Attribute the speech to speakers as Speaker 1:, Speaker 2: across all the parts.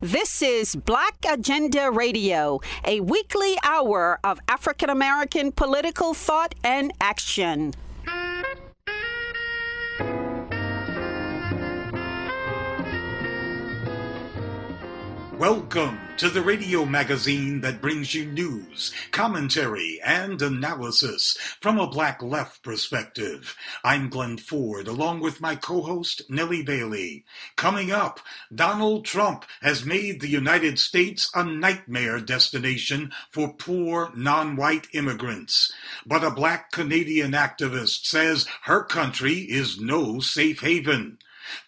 Speaker 1: This is Black Agenda Radio, a weekly hour of African American political thought and action.
Speaker 2: Welcome to the radio magazine that brings you news, commentary, and analysis from a black left perspective. I'm Glen Ford, along with my co host, Nellie Bailey. Coming up, Donald Trump has made the United States a nightmare destination for poor non white immigrants. But a black Canadian activist says her country is no safe haven.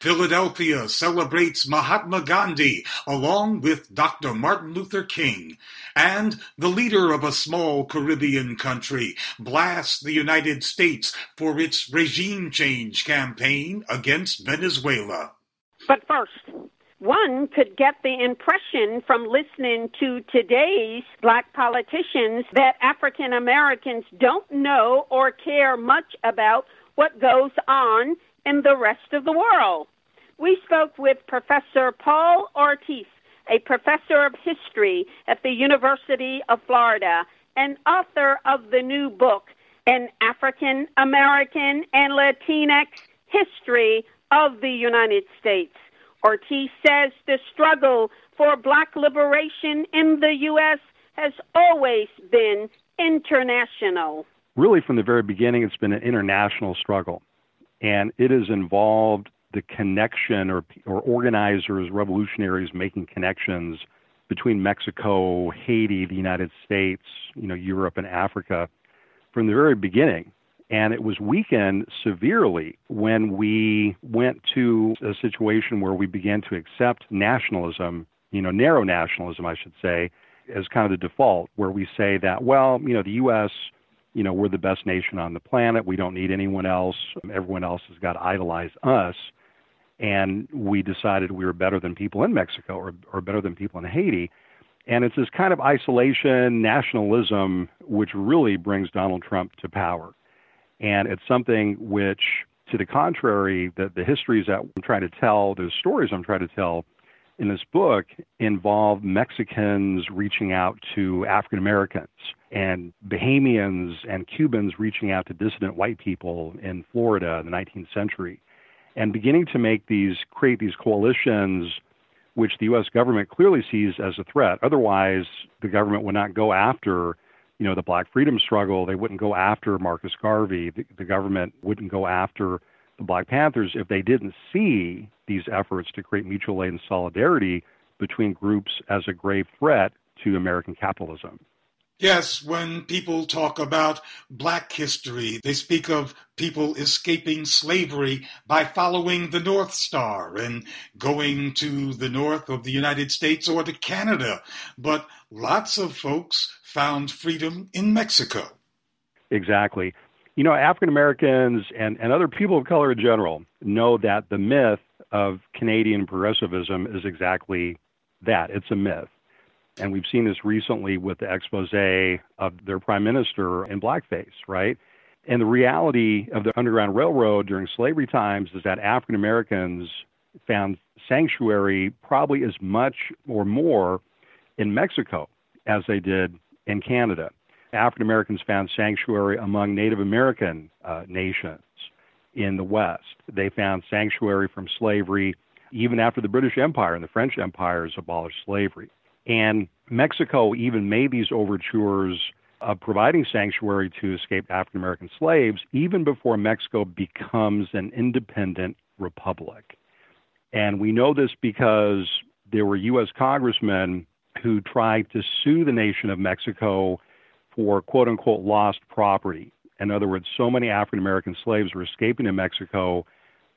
Speaker 2: Philadelphia celebrates Mahatma Gandhi along with Dr. Martin Luther King. And the leader of a small Caribbean country blasts the United States for its regime change campaign against Venezuela.
Speaker 3: But first, one could get the impression from listening to today's black politicians that African Americans don't know or care much about what goes on in the rest of the world. We spoke with Professor Paul Ortiz, a professor of history at the University of Florida and author of the new book, An African American and Latinx History of the United States. Ortiz says the struggle for black liberation in the U.S. has always been international.
Speaker 4: Really, from the very beginning, it's been an international struggle and it has involved the connection or, or organizers, revolutionaries making connections between Mexico, Haiti, the United States, you know, Europe and Africa from the very beginning. And it was weakened severely when we went to a situation where we began to accept nationalism, you know, narrow nationalism, I should say, as kind of the default, where we say that, well, you know, the U.S you know, we're the best nation on the planet. We don't need anyone else. Everyone else has got to idolize us. And we decided we were better than people in Mexico or, or better than people in Haiti. And it's this kind of isolation, nationalism, which really brings Donald Trump to power. And it's something which, to the contrary, that the histories that I'm trying to tell, the stories I'm trying to tell, in this book involve Mexicans reaching out to African Americans and Bahamians and Cubans reaching out to dissident white people in Florida in the 19th century and beginning to make these create these coalitions which the US government clearly sees as a threat. Otherwise the government would not go after you know the black freedom struggle. They wouldn't go after Marcus Garvey. The, the government wouldn't go after the Black Panthers if they didn't see these efforts to create mutual aid and solidarity between groups as a grave threat to American capitalism.
Speaker 2: Yes, when people talk about black history, they speak of people escaping slavery by following the North Star and going to the north of the United States or to Canada. But lots of folks found freedom in Mexico.
Speaker 4: Exactly you know, African Americans and, and other people of color in general know that the myth of Canadian progressivism is exactly that it's a myth. And we've seen this recently with the expose of their prime minister in blackface, right? And the reality of the Underground Railroad during slavery times is that African Americans found sanctuary probably as much or more in Mexico as they did in Canada. African Americans found sanctuary among Native American uh, nations in the West. They found sanctuary from slavery even after the British Empire and the French empires abolished slavery. And Mexico even made these overtures of providing sanctuary to escaped African American slaves even before Mexico becomes an independent republic. And we know this because there were U.S. congressmen who tried to sue the nation of Mexico for quote unquote lost property. In other words, so many African American slaves were escaping to Mexico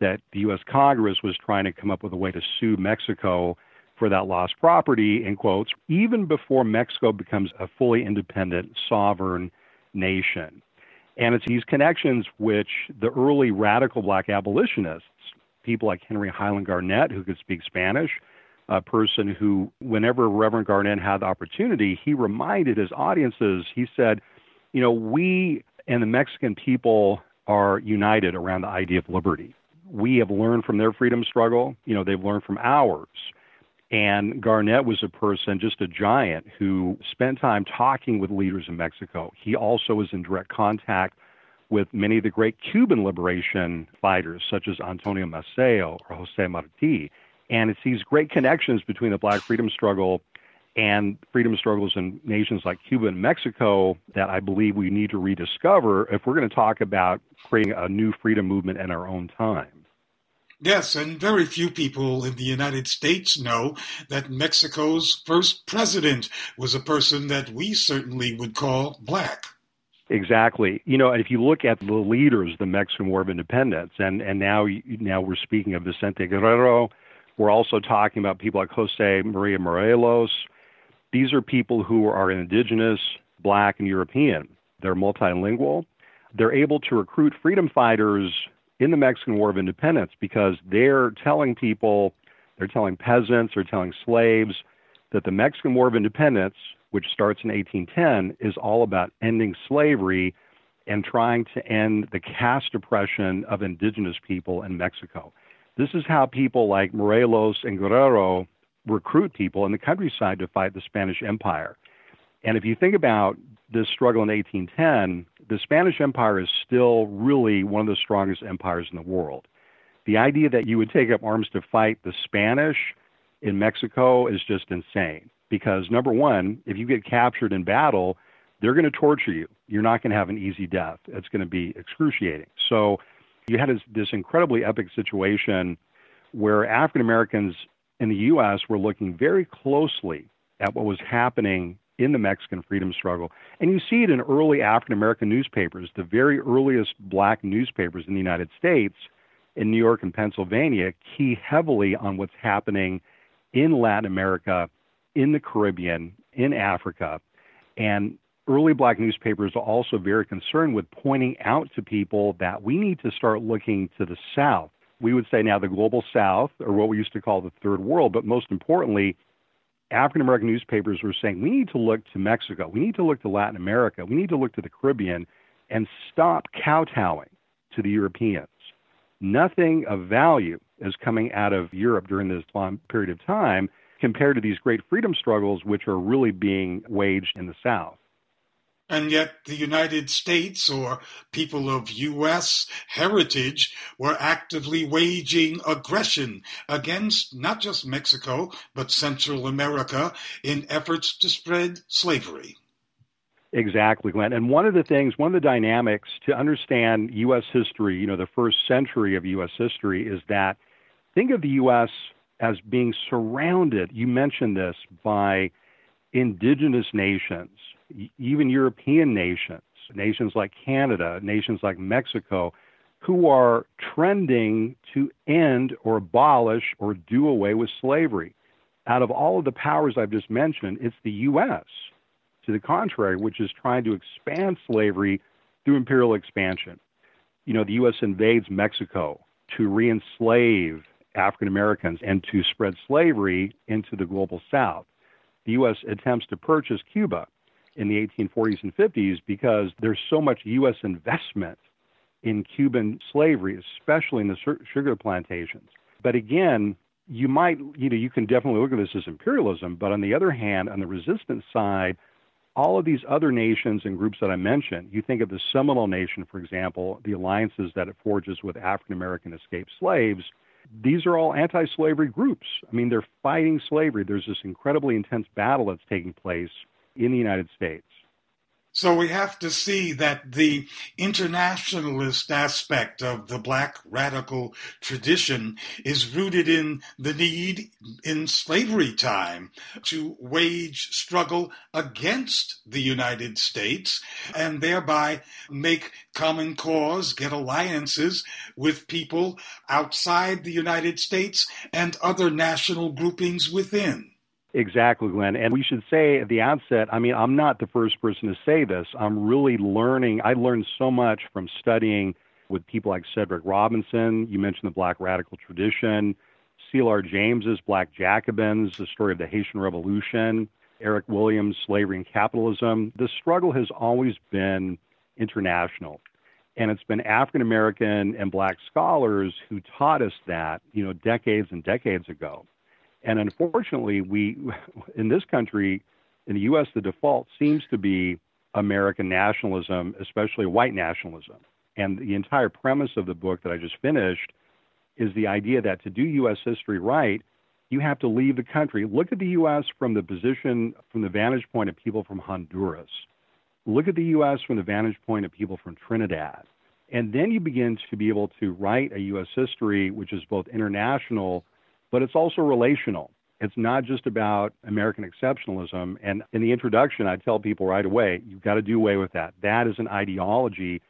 Speaker 4: that the U.S. Congress was trying to come up with a way to sue Mexico for that lost property, in quotes, even before Mexico becomes a fully independent, sovereign nation. And it's these connections which the early radical black abolitionists, people like Henry Highland Garnet, who could speak Spanish, a person who, whenever Reverend Garnet had the opportunity, he reminded his audiences, he said, you know, we and the Mexican people are united around the idea of liberty. We have learned from their freedom struggle, you know, they've learned from ours. And Garnet was a person, just a giant, who spent time talking with leaders in Mexico. He also was in direct contact with many of the great Cuban liberation fighters, such as Antonio Maceo or Jose Marti. And it's these great connections between the black freedom struggle and freedom struggles in nations like Cuba and Mexico that I believe we need to rediscover if we're going to talk about creating a new freedom movement in our own time.
Speaker 2: Yes, and very few people in the United States know that Mexico's first president was a person that we certainly would call black.
Speaker 4: Exactly. You know, if you look at the leaders the Mexican War of Independence, and, and now now we're speaking of Vicente Guerrero, we're also talking about people like Jose Maria Morelos, these are people who are indigenous, black, and European. They're multilingual. They're able to recruit freedom fighters in the Mexican War of Independence because they're telling people, they're telling peasants, they're telling slaves that the Mexican War of Independence, which starts in 1810, is all about ending slavery and trying to end the caste oppression of indigenous people in Mexico. This is how people like Morelos and Guerrero recruit people in the countryside to fight the Spanish Empire. And if you think about this struggle in 1810, the Spanish Empire is still really one of the strongest empires in the world. The idea that you would take up arms to fight the Spanish in Mexico is just insane. Because, number one, if you get captured in battle, they're going to torture you. You're not going to have an easy death. It's going to be excruciating. So, you had this, this incredibly epic situation where African Americans in the U.S. were looking very closely at what was happening in the Mexican freedom struggle. And you see it in early African American newspapers, the very earliest black newspapers in the United States, in New York and Pennsylvania, key heavily on what's happening in Latin America, in the Caribbean, in Africa. And early black newspapers are also very concerned with pointing out to people that we need to start looking to the South we would say now the global south, or what we used to call the third world, but most importantly, African American newspapers were saying we need to look to Mexico, we need to look to Latin America, we need to look to the Caribbean and stop kowtowing to the Europeans. Nothing of value is coming out of Europe during this long period of time compared to these great freedom struggles, which are really being waged in the South.
Speaker 2: And yet, the United States or people of U.S. heritage were actively waging aggression against not just Mexico, but Central America in efforts to spread slavery.
Speaker 4: Exactly, Glen. And one of the things, one of the dynamics to understand U.S. history, you know, the first century of U.S. history, is that think of the U.S. as being surrounded, you mentioned this, by indigenous nations even European nations, nations like Canada, nations like Mexico, who are trending to end or abolish or do away with slavery. Out of all of the powers I've just mentioned, it's the U.S., to the contrary, which is trying to expand slavery through imperial expansion. You know, the U.S. invades Mexico to re enslave African Americans and to spread slavery into the global South. The U.S. attempts to purchase Cuba in the 1840s and 50s because there's so much U.S. investment in Cuban slavery, especially in the sugar plantations. But again, you might, you know, you can definitely look at this as imperialism, but on the other hand, on the resistance side, all of these other nations and groups that I mentioned, you think of the Seminole Nation, for example, the alliances that it forges with African American escaped slaves, these are all anti slavery groups. I mean, they're fighting slavery. There's this incredibly intense battle that's taking place in the United States.
Speaker 2: So we have to see that the internationalist aspect of the black radical tradition is rooted in the need in slavery time to wage struggle against the United States and thereby make common cause, get alliances with people outside the United States and other national groupings within.
Speaker 4: Exactly, Glen. And we should say at the outset, I mean, I'm not the first person to say this. I'm really learning. I learned so much from studying with people like Cedric Robinson. You mentioned the Black radical tradition. C.L.R. James's Black Jacobins, the story of the Haitian Revolution. Eric Williams, Slavery and Capitalism. The struggle has always been international. And it's been African American and black scholars who taught us that, you know, decades and decades ago. And unfortunately, we in this country, in the U.S., the default seems to be American nationalism, especially white nationalism. And the entire premise of the book that I just finished is the idea that to do U.S. history right, you have to leave the country. Look at the U.S. from the position, from the vantage point of people from Honduras. Look at the U.S. from the vantage point of people from Trinidad. And then you begin to be able to write a U.S. history which is both international, but it's also relational. It's not just about American exceptionalism. And in the introduction, I tell people right away, you've got to do away with that. That is an ideology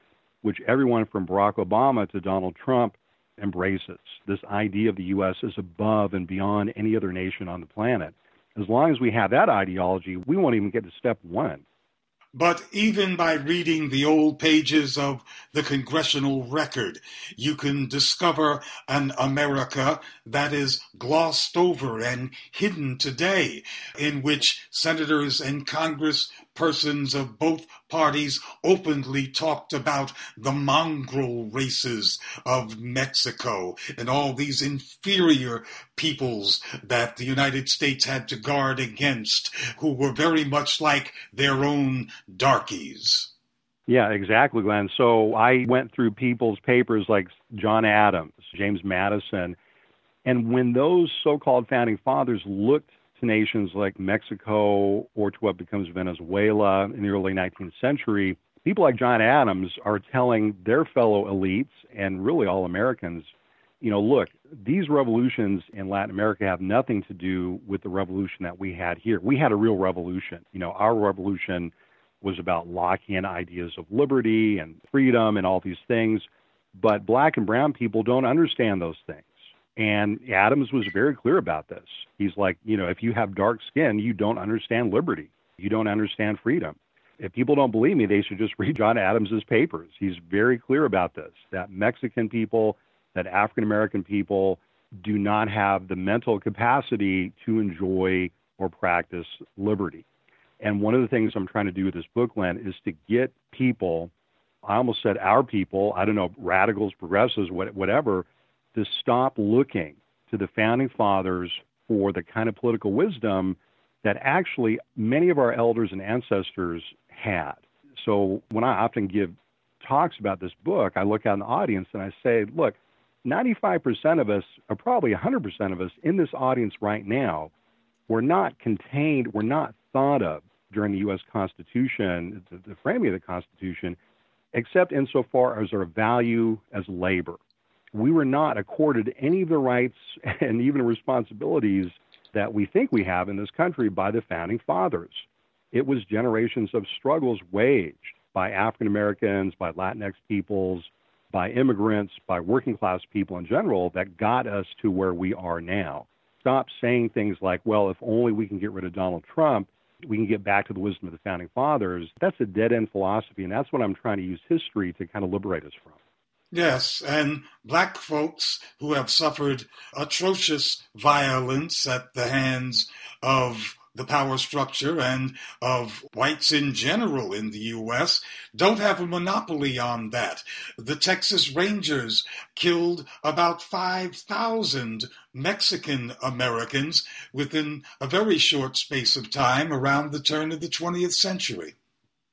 Speaker 4: which everyone from Barack Obama to Donald Trump embraces. This idea of the U.S. is above and beyond any other nation on the planet. As long as we have that ideology, we won't even get to step one.
Speaker 2: But even by reading the old pages of the congressional record, you can discover an America that is glossed over and hidden today, in which senators and Congress persons of both parties openly talked about the mongrel races of Mexico and all these inferior peoples that the United States had to guard against, who were very much like their own darkies.
Speaker 4: Yeah, exactly, Glen. So I went through people's papers like John Adams, James Madison, and when those so called founding fathers looked nations like Mexico or to what becomes Venezuela in the early 19th century, people like John Adams are telling their fellow elites and really all Americans, you know, look, these revolutions in Latin America have nothing to do with the revolution that we had here. We had a real revolution. You know, our revolution was about Lockean ideas of liberty and freedom and all these things. But black and brown people don't understand those things. And Adams was very clear about this. He's like, you know, if you have dark skin, you don't understand liberty. You don't understand freedom. If people don't believe me, they should just read John Adams's papers. He's very clear about this that Mexican people, that African American people do not have the mental capacity to enjoy or practice liberty. And one of the things I'm trying to do with this book, Len, is to get people, I almost said our people, I don't know, radicals, progressives, whatever, to stop looking to the founding fathers for the kind of political wisdom that actually many of our elders and ancestors had. So when I often give talks about this book, I look in the audience and I say, look, 95% of us, or probably 100% of us in this audience right now, were not contained, were not thought of during the U.S. Constitution, the, the framing of the Constitution, except insofar as our value as labor we were not accorded any of the rights and even responsibilities that we think we have in this country by the founding fathers. It was generations of struggles waged by African Americans, by Latinx peoples, by immigrants, by working class people in general that got us to where we are now. Stop saying things like, well, if only we can get rid of Donald Trump, we can get back to the wisdom of the founding fathers. That's a dead end philosophy, and that's what I'm trying to use history to kind of liberate us from.
Speaker 2: Yes, and black folks who have suffered atrocious violence at the hands of the power structure and of whites in general in the U.S. don't have a monopoly on that. The Texas Rangers killed about 5,000 Mexican Americans within a very short space of time around the turn of the 20th century.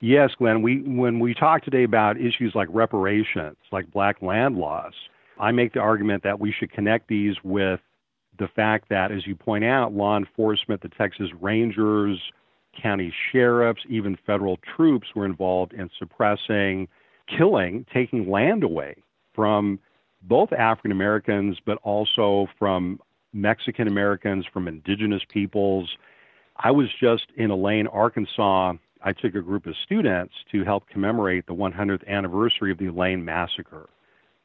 Speaker 4: Yes, Glen. We when we talk today about issues like reparations, like black land laws, I make the argument that we should connect these with the fact that, as you point out, law enforcement, the Texas Rangers, county sheriffs, even federal troops were involved in suppressing, killing, taking land away from both African Americans, but also from Mexican Americans, from indigenous peoples. I was just in Elaine, Arkansas I took a group of students to help commemorate the 100th anniversary of the Elaine Massacre,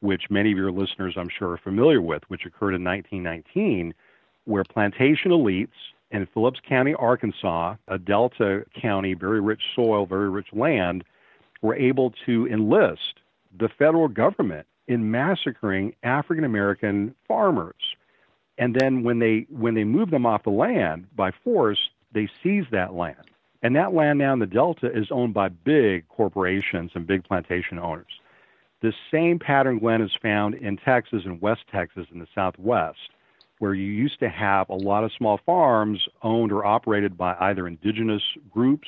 Speaker 4: which many of your listeners, I'm sure, are familiar with, which occurred in 1919, where plantation elites in Phillips County, Arkansas, a Delta County, very rich soil, very rich land, were able to enlist the federal government in massacring African American farmers. And then when they when they moved them off the land by force, they seized that land. And that land now in the Delta is owned by big corporations and big plantation owners. The same pattern, Glen, is found in Texas and West Texas in the Southwest. where you used to have a lot of small farms owned or operated by either indigenous groups,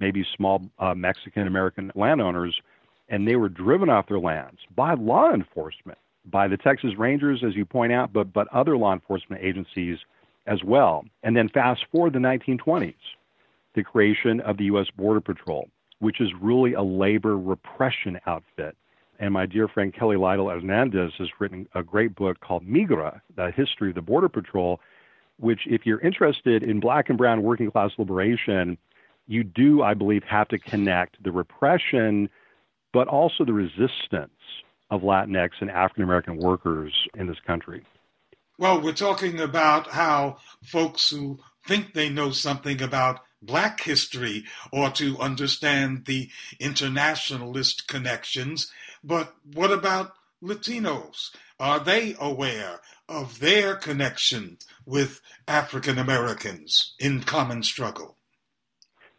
Speaker 4: maybe small uh, Mexican American landowners, and they were driven off their lands by law enforcement, by the Texas Rangers, as you point out, but, but other law enforcement agencies as well. And then fast forward the 1920s, the creation of the U.S. Border Patrol, which is really a labor repression outfit and my dear friend Kelly Lytle Hernandez has written a great book called Migra, The History of the Border Patrol, which, if you're interested in black and brown working class liberation, you do, I believe, have to connect the repression, but also the resistance of Latinx and African American workers in this country.
Speaker 2: Well, we're talking about how folks who think they know something about black history or to understand the internationalist connections but what about Latinos? Are they aware of their connection with African Americans in common struggle?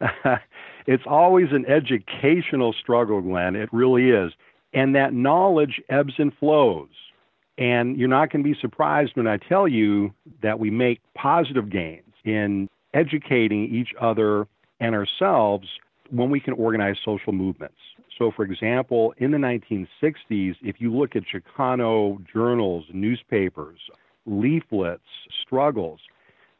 Speaker 4: it's always an educational struggle, Glen. It really is. And that knowledge ebbs and flows. And you're not going to be surprised when I tell you that we make positive gains in educating each other and ourselves when we can organize social movements. So, for example, in the 1960s, if you look at Chicano journals, newspapers, leaflets, struggles,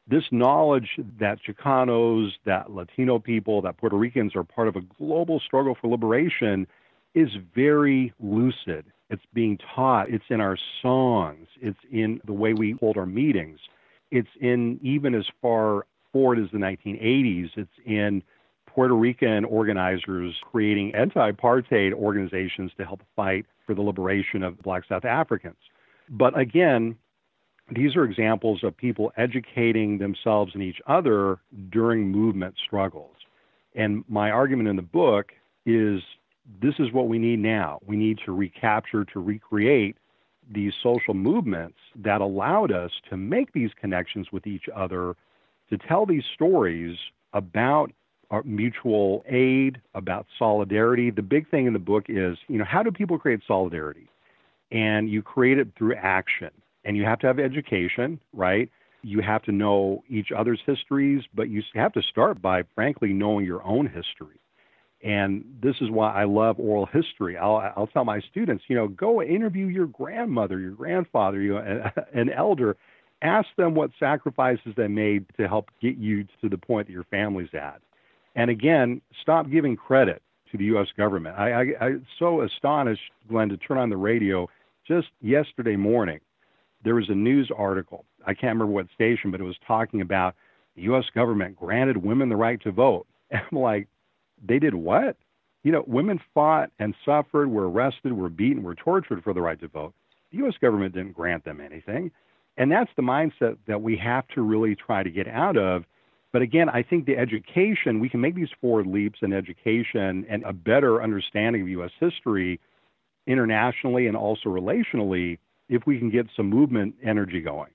Speaker 4: this knowledge that Chicanos, that Latino people, that Puerto Ricans are part of a global struggle for liberation is very lucid. It's being taught, it's in our songs, it's in the way we hold our meetings, it's in even as far forward the 1980s, it's in Puerto Rican organizers creating anti apartheid organizations to help fight for the liberation of black South Africans. But again, these are examples of people educating themselves and each other during movement struggles. And my argument in the book is this is what we need now. We need to recapture, to recreate these social movements that allowed us to make these connections with each other, to tell these stories about uh, mutual aid, about solidarity. The big thing in the book is, you know, how do people create solidarity? And you create it through action. And you have to have education, right? You have to know each other's histories, but you have to start by, frankly, knowing your own history. And this is why I love oral history. I'll, I'll tell my students, you know, go interview your grandmother, your grandfather, you know, an elder. Ask them what sacrifices they made to help get you to the point that your family's at. And again, stop giving credit to the U.S. government. I, I, I'm so astonished, Glen, to turn on the radio just yesterday morning. There was a news article. I can't remember what station, but it was talking about the U.S. government granted women the right to vote. And I'm like, they did what? You know, women fought and suffered, were arrested, were beaten, were tortured for the right to vote. The U.S. government didn't grant them anything. And that's the mindset that we have to really try to get out of but again, I think the education, we can make these forward leaps in education and a better understanding of U.S. history internationally and also relationally if we can get some movement energy going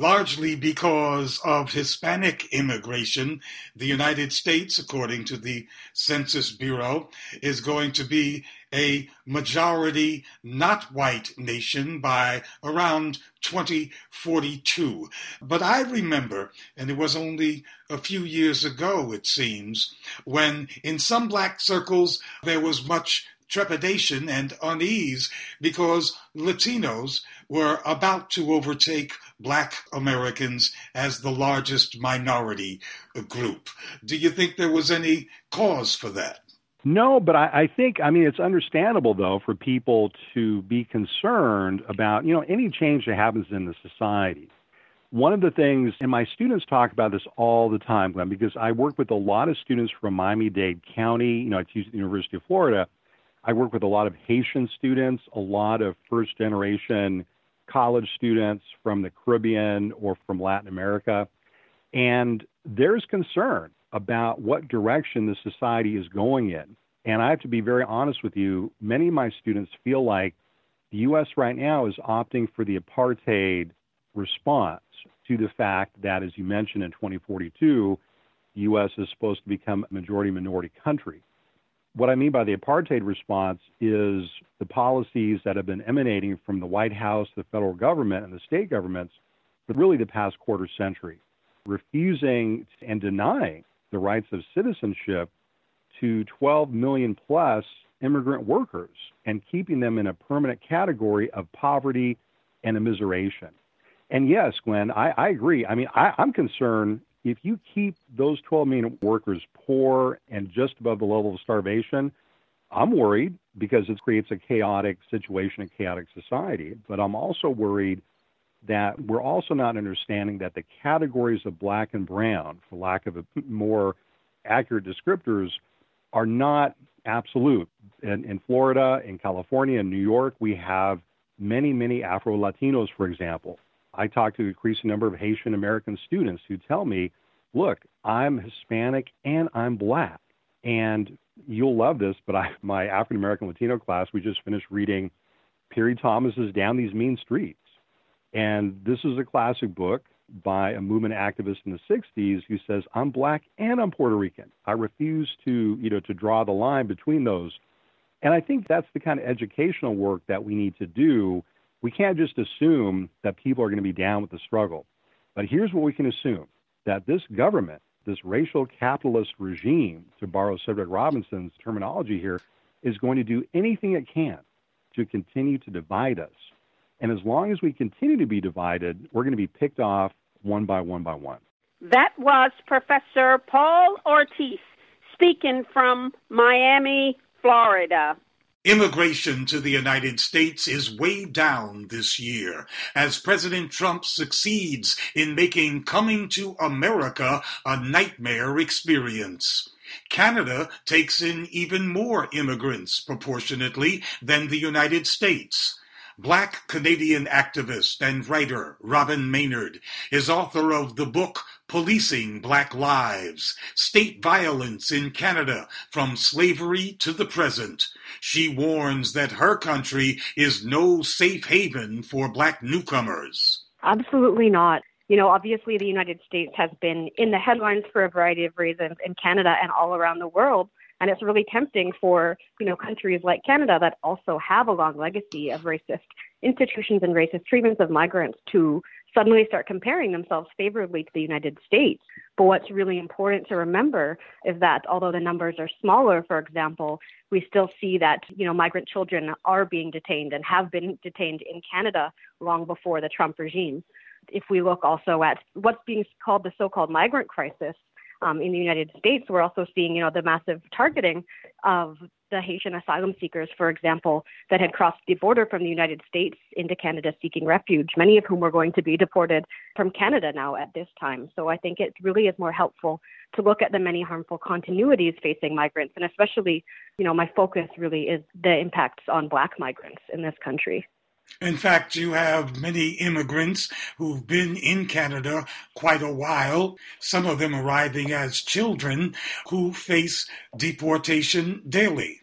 Speaker 2: largely because of Hispanic immigration. The United States, according to the Census Bureau, is going to be a majority not white nation by around 2042. But I remember, and it was only a few years ago, it seems, when in some black circles there was much trepidation and unease because Latinos were about to overtake Black Americans as the largest minority group. Do you think there was any cause for that?
Speaker 4: No, but I, I, think, I mean, it's understandable, though, for people to be concerned about, you know, any change that happens in the society. One of the things, and my students talk about this all the time, Glen, because I work with a lot of students from Miami Dade County, you know, I teach at the University of Florida, I work with a lot of Haitian students, a lot of first generation college students from the Caribbean or from Latin America. And there's concern about what direction the society is going in. And I have to be very honest with you, many of my students feel like the U.S. right now is opting for the apartheid response to the fact that, as you mentioned, in 2042, the U.S. is supposed to become a majority minority country. What I mean by the apartheid response is the policies that have been emanating from the White House, the federal government, and the state governments really the past quarter century, refusing and denying the rights of citizenship to 12 million plus immigrant workers and keeping them in a permanent category of poverty and immiseration. And yes, Glen, I, I agree. I mean, I, I'm concerned if you keep those 12 million workers poor and just above the level of starvation, I'm worried because it creates a chaotic situation, a chaotic society. But I'm also worried that we're also not understanding that the categories of black and brown, for lack of more accurate descriptors, are not absolute. In, in Florida, in California, in New York, we have many, many Afro Latinos, for example. I talk to an increasing number of Haitian American students who tell me, look, I'm Hispanic and I'm black. And you'll love this, but I, my African American Latino class, we just finished reading Piri Thomas's Down These Mean Streets. And this is a classic book by a movement activist in the 60s who says, I'm black and I'm Puerto Rican. I refuse to, you know, to draw the line between those. And I think that's the kind of educational work that we need to do. We can't just assume that people are going to be down with the struggle. But here's what we can assume that this government, this racial capitalist regime, to borrow Cedric Robinson's terminology here, is going to do anything it can to continue to divide us. And as long as we continue to be divided, we're going to be picked off one by one by one.
Speaker 3: That was Professor Paul Ortiz speaking from Miami, Florida.
Speaker 2: Immigration to the United States is way down this year as President Trump succeeds in making coming to America a nightmare experience. Canada takes in even more immigrants proportionately than the United States. Black Canadian activist and writer Robyn Maynard is author of the book Policing Black Lives State Violence in Canada from Slavery to the Present. She warns that her country is no safe haven for black newcomers.
Speaker 5: Absolutely not. You know, obviously, the United States has been in the headlines for a variety of reasons in Canada and all around the world. And it's really tempting for, you know, countries like Canada that also have a long legacy of racist institutions and racist treatments of migrants to suddenly start comparing themselves favorably to the United States. But what's really important to remember is that although the numbers are smaller, for example, we still see that, you know, migrant children are being detained and have been detained in Canada long before the Trump regime. If we look also at what's being called the so-called migrant crisis, um, in the United States, we're also seeing, you know, the massive targeting of the Haitian asylum seekers, for example, that had crossed the border from the United States into Canada seeking refuge, many of whom are going to be deported from Canada now at this time. So I think it really is more helpful to look at the many harmful continuities facing migrants, and especially, you know, my focus really is the impacts on Black migrants in this country.
Speaker 2: In fact, you have many immigrants who've been in Canada quite a while, some of them arriving as children who face deportation daily.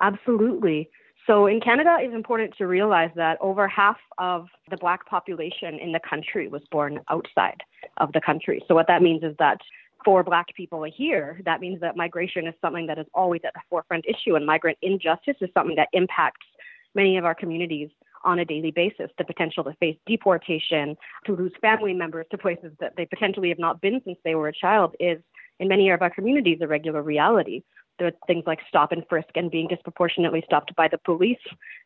Speaker 5: Absolutely. So in Canada, it's important to realize that over half of the black population in the country was born outside of the country. So what that means is that for black people here, that means that migration is something that is always at the forefront issue, and migrant injustice is something that impacts many of our communities on a daily basis. The potential to face deportation, to lose family members to places that they potentially have not been since they were a child is, in many of our communities, a regular reality. There are things like stop and frisk and being disproportionately stopped by the police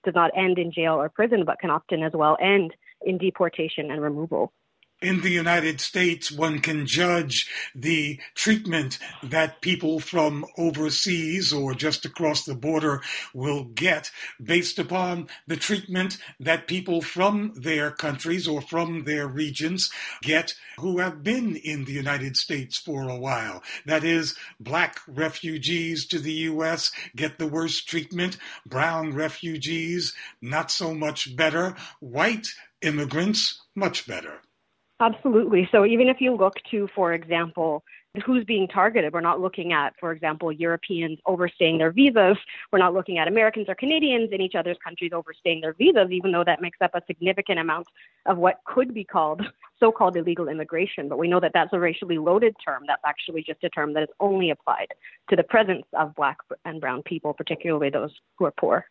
Speaker 5: does not end in jail or prison, but can often as well end in deportation and removal
Speaker 2: in the United States, one can judge the treatment that people from overseas or just across the border will get based upon the treatment that people from their countries or from their regions get who have been in the United States for a while. That is, black refugees to the U.S. get the worst treatment, brown refugees not so much better, white immigrants much better.
Speaker 5: Absolutely. So even if you look to, for example, who's being targeted, we're not looking at, for example, Europeans overstaying their visas. We're not looking at Americans or Canadians in each other's countries overstaying their visas, even though that makes up a significant amount of what could be called so-called illegal immigration. But we know that that's a racially loaded term. That's actually just a term that is only applied to the presence of black and brown people, particularly those who are poor.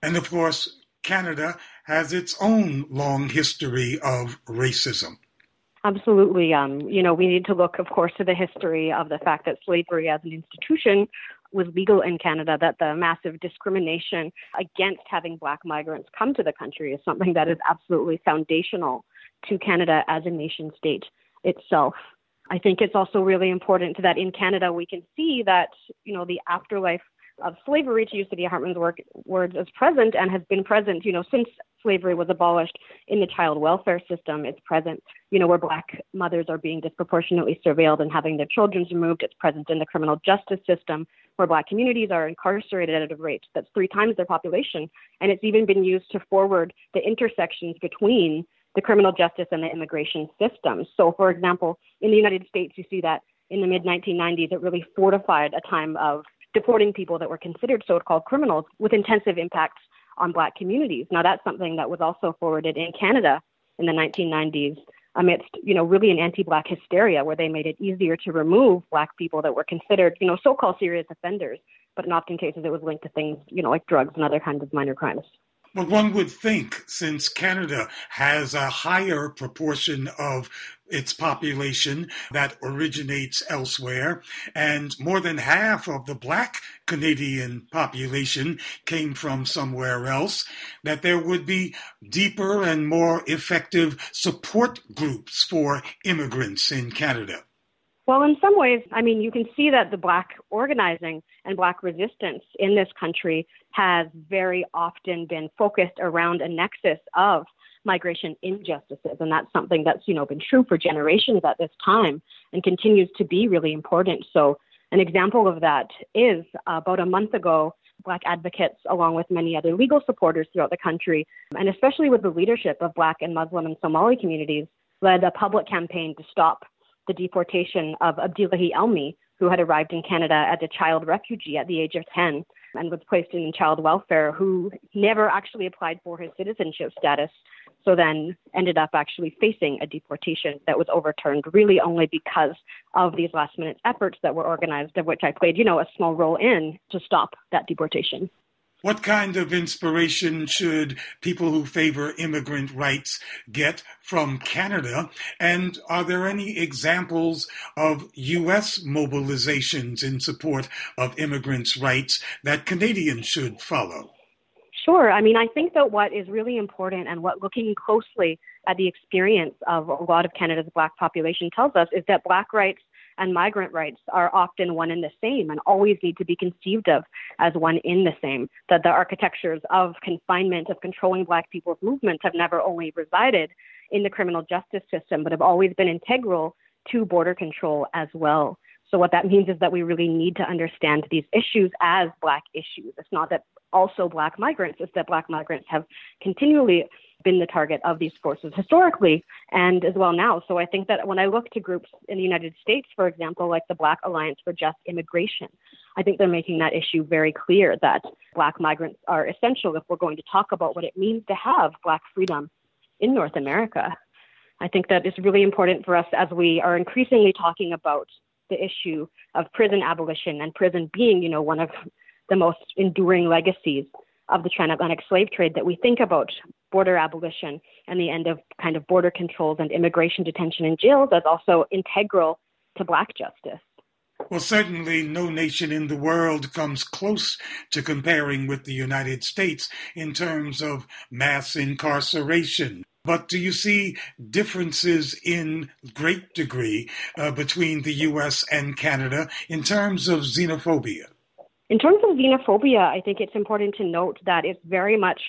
Speaker 2: And of course, Canada has its own long history of racism.
Speaker 5: Absolutely. Um, you know, we need to look, of course, to the history of the fact that slavery as an institution was legal in Canada, that the massive discrimination against having black migrants come to the country is something that is absolutely foundational to Canada as a nation state itself. I think it's also really important that in Canada we can see that, you know, the afterlife of slavery, to use Saidiya Hartman's work, words, is present and has been present, you know, since slavery was abolished in the child welfare system. It's present, you know, where black mothers are being disproportionately surveilled and having their children removed. It's present in the criminal justice system, where black communities are incarcerated at a rate that's three times their population. And it's even been used to forward the intersections between the criminal justice and the immigration systems. So, for example, in the United States, you see that in the mid 1990s, it really fortified a time of deporting people that were considered so called criminals with intensive impacts on black communities. Now, that's something that was also forwarded in Canada in the 1990s amidst, you know, really an anti-black hysteria where they made it easier to remove black people that were considered, you know, so-called serious offenders, but in often cases it was linked to things, you know, like drugs and other kinds of minor crimes.
Speaker 2: Well, one would think, since Canada has a higher proportion of its population that originates elsewhere, and more than half of the black Canadian population came from somewhere else, that there would be deeper and more effective support groups for immigrants in Canada.
Speaker 5: Well, in some ways, I mean, you can see that the Black organizing and Black resistance in this country has very often been focused around a nexus of migration injustices. And that's something that's, you know, been true for generations at this time and continues to be really important. So an example of that is uh, about a month ago, Black advocates, along with many other legal supporters throughout the country, and especially with the leadership of Black and Muslim and Somali communities, led a public campaign to stop the deportation of Abdullahi Elmi, who had arrived in Canada as a child refugee at the age of 10 and was placed in child welfare, who never actually applied for his citizenship status, so then ended up actually facing a deportation that was overturned really only because of these last minute efforts that were organized, of which I played, you know, a small role in to stop that deportation.
Speaker 2: What kind of inspiration should people who favor immigrant rights get from Canada? And are there any examples of U.S. mobilizations in support of immigrants' rights that Canadians should follow?
Speaker 5: Sure. I mean, I think that what is really important and what looking closely at the experience of a lot of Canada's Black population tells us is that Black rights and migrant rights are often one and the same and always need to be conceived of as one in the same. That the architectures of confinement, of controlling Black people's movements have never only resided in the criminal justice system, but have always been integral to border control as well. So, what that means is that we really need to understand these issues as Black issues. It's not that also Black migrants, it's that Black migrants have continually been the target of these forces historically and as well now. So I think that when I look to groups in the United States, for example, like the Black Alliance for Just Immigration, I think they're making that issue very clear that Black migrants are essential if we're going to talk about what it means to have Black freedom in North America. I think that is really important for us as we are increasingly talking about the issue of prison abolition and prison being, you know, one of the most enduring legacies of the transatlantic slave trade that we think about border abolition and the end of kind of border controls and immigration detention in jails as also integral to black justice.
Speaker 2: Well, certainly no nation in the world comes close to comparing with the United States in terms of mass incarceration. But do you see differences in great degree uh, between the US and Canada in terms of xenophobia?
Speaker 5: In terms of xenophobia, I think it's important to note that it's very much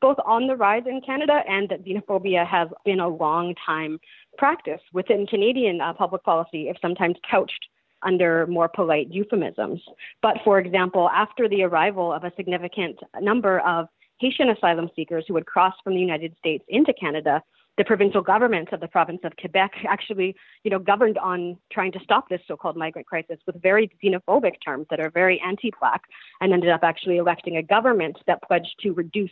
Speaker 5: both on the rise in Canada and that xenophobia has been a long time practice within Canadian uh, public policy, if sometimes couched under more polite euphemisms. But for example, after the arrival of a significant number of Haitian asylum seekers who had crossed from the United States into Canada, the provincial government of the province of Quebec actually, you know, governed on trying to stop this so-called migrant crisis with very xenophobic terms that are very anti-black, and ended up actually electing a government that pledged to reduce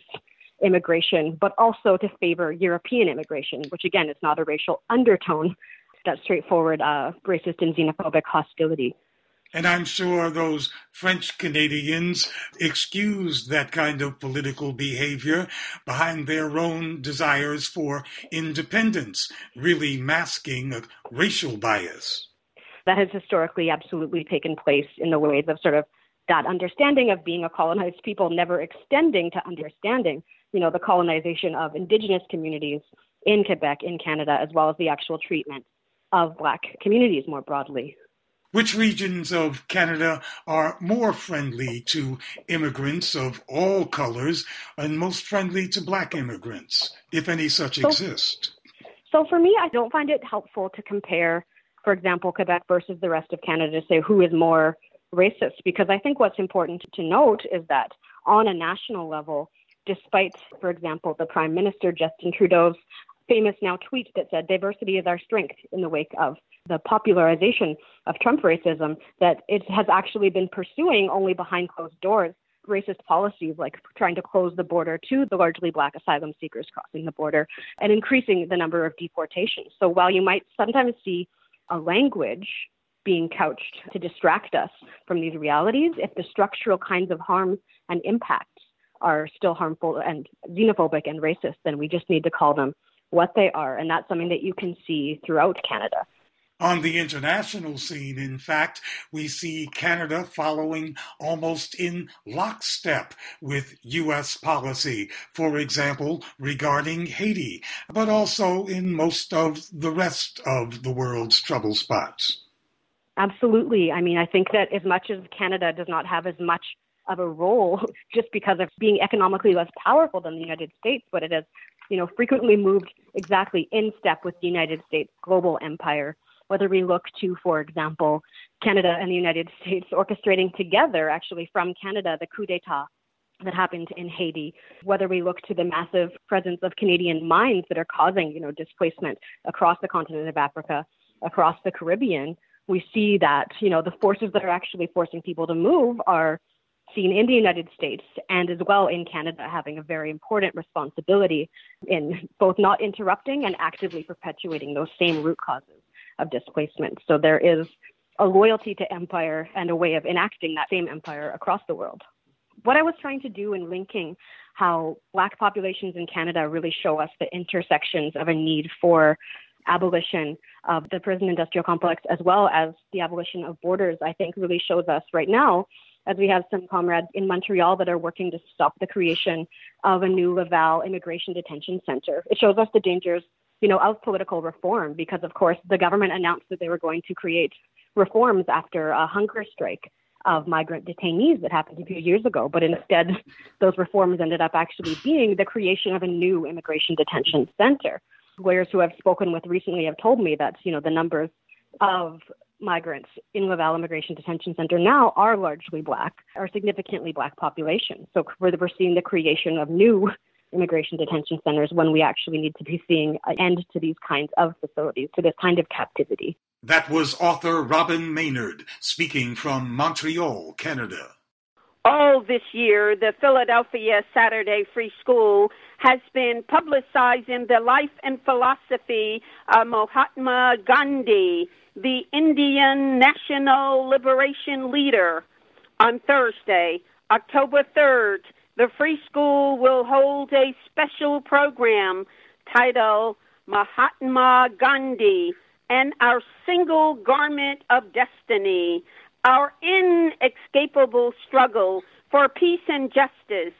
Speaker 5: immigration, but also to favor European immigration, which again is not a racial undertone, that straightforward uh, racist and xenophobic hostility.
Speaker 2: And I'm sure those French Canadians excused that kind of political behavior behind their own desires for independence, really masking a racial bias.
Speaker 5: That has historically absolutely taken place in the ways of sort of that understanding of being a colonized people never extending to understanding, you know, the colonization of indigenous communities in Quebec, in Canada, as well as the actual treatment of Black communities more broadly.
Speaker 2: Which regions of Canada are more friendly to immigrants of all colors and most friendly to black immigrants, if any such so, exist?
Speaker 5: So, for me, I don't find it helpful to compare, for example, Quebec versus the rest of Canada to say who is more racist, because I think what's important to note is that on a national level, despite, for example, the Prime Minister Justin Trudeau's famous now tweet that said diversity is our strength in the wake of the popularization of Trump racism that it has actually been pursuing only behind closed doors racist policies like trying to close the border to the largely black asylum seekers crossing the border and increasing the number of deportations. So while you might sometimes see a language being couched to distract us from these realities, if the structural kinds of harms and impacts are still harmful and xenophobic and racist, then we just need to call them what they are. And that's something that you can see throughout Canada.
Speaker 2: On the international scene, in fact, we see Canada following almost in lockstep with U.S. policy, for example, regarding Haiti, but also in most of the rest of the world's trouble spots.
Speaker 5: Absolutely. I mean, I think that as much as Canada does not have as much of a role just because of being economically less powerful than the United States, but it has, you know, frequently moved exactly in step with the United States global empire whether we look to, for example, Canada and the United States orchestrating together, actually from Canada, the coup d'etat that happened in Haiti, whether we look to the massive presence of Canadian mines that are causing, you know, displacement across the continent of Africa, across the Caribbean, we see that, you know, the forces that are actually forcing people to move are seen in the United States and as well in Canada having a very important responsibility in both not interrupting and actively perpetuating those same root causes of displacement. So there is a loyalty to empire and a way of enacting that same empire across the world. What I was trying to do in linking how Black populations in Canada really show us the intersections of a need for abolition of the prison industrial complex as well as the abolition of borders, I think really shows us right now, as we have some comrades in Montreal that are working to stop the creation of a new Laval immigration detention center. It shows us the dangers you know, of political reform because, of course, the government announced that they were going to create reforms after a hunger strike of migrant detainees that happened a few years ago. But instead, those reforms ended up actually being the creation of a new immigration detention center. Lawyers who I've spoken with recently have told me that, you know, the numbers of migrants in Laval Immigration Detention Center now are largely black, are significantly black population. So we're seeing the creation of new immigration detention centers when we actually need to be seeing an end to these kinds of facilities, to this kind of captivity.
Speaker 2: That was author Robyn Maynard speaking from Montreal, Canada.
Speaker 3: All this year, the Philadelphia Saturday Free School has been publicizing the life and philosophy of Mahatma Gandhi, the Indian national liberation leader. On Thursday, October 3rd, the Free School will hold a special program titled Mahatma Gandhi and Our Single Garment of Destiny, Our Inescapable Struggle for Peace and Justice.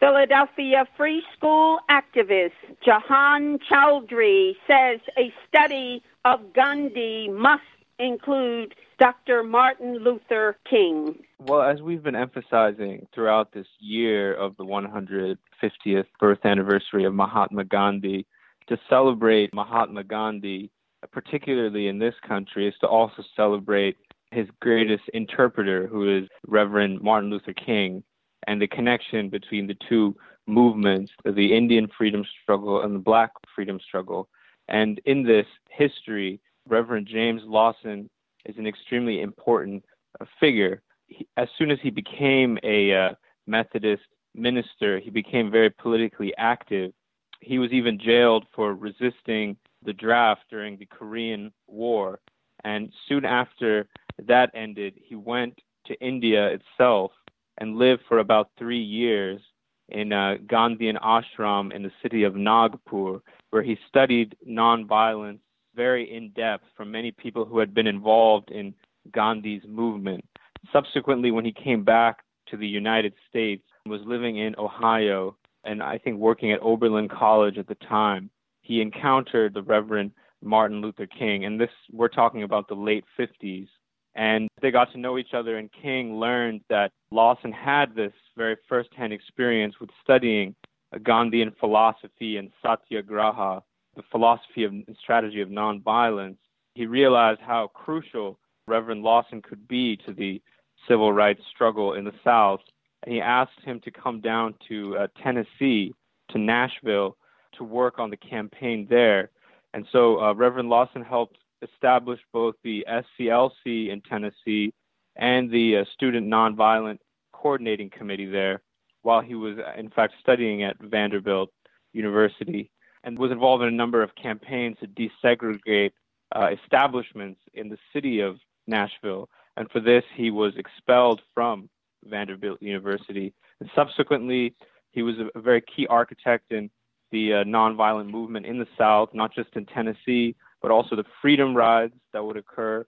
Speaker 3: Philadelphia Free School activist Jahan Chowdhury says a study of Gandhi must include Dr. Martin Luther King.
Speaker 6: Well, as we've been emphasizing throughout this year of the 150th birth anniversary of Mahatma Gandhi, to celebrate Mahatma Gandhi, particularly in this country, is to also celebrate his greatest interpreter, who is Reverend Martin Luther King, and the connection between the two movements, the Indian freedom struggle and the Black freedom struggle. And in this history, Reverend James Lawson is an extremely important uh, figure. He, as soon as he became a uh, Methodist minister, he became very politically active. He was even jailed for resisting the draft during the Korean War. And soon after that ended, he went to India itself and lived for about three years in a Gandhian ashram in the city of Nagpur, where he studied nonviolence very in depth from many people who had been involved in Gandhi's movement. Subsequently, when he came back to the United States, was living in Ohio and I think working at Oberlin College at the time, he encountered the Reverend Martin Luther King, and this we're talking about the late 50s. And they got to know each other, and King learned that Lawson had this very firsthand experience with studying Gandhian philosophy and satyagraha, the philosophy of, and strategy of nonviolence. He realized how crucial Reverend Lawson could be to the civil rights struggle in the South. And he asked him to come down to uh, Tennessee, to Nashville, to work on the campaign there. And so uh, Reverend Lawson helped establish both the SCLC in Tennessee and the uh, Student Nonviolent Coordinating Committee there while he was, uh, in fact, studying at Vanderbilt University and was involved in a number of campaigns to desegregate uh, establishments in the city of Nashville. And for this, he was expelled from Vanderbilt University. And subsequently, he was a, very key architect in the uh, nonviolent movement in the South, not just in Tennessee, but also the freedom rides that would occur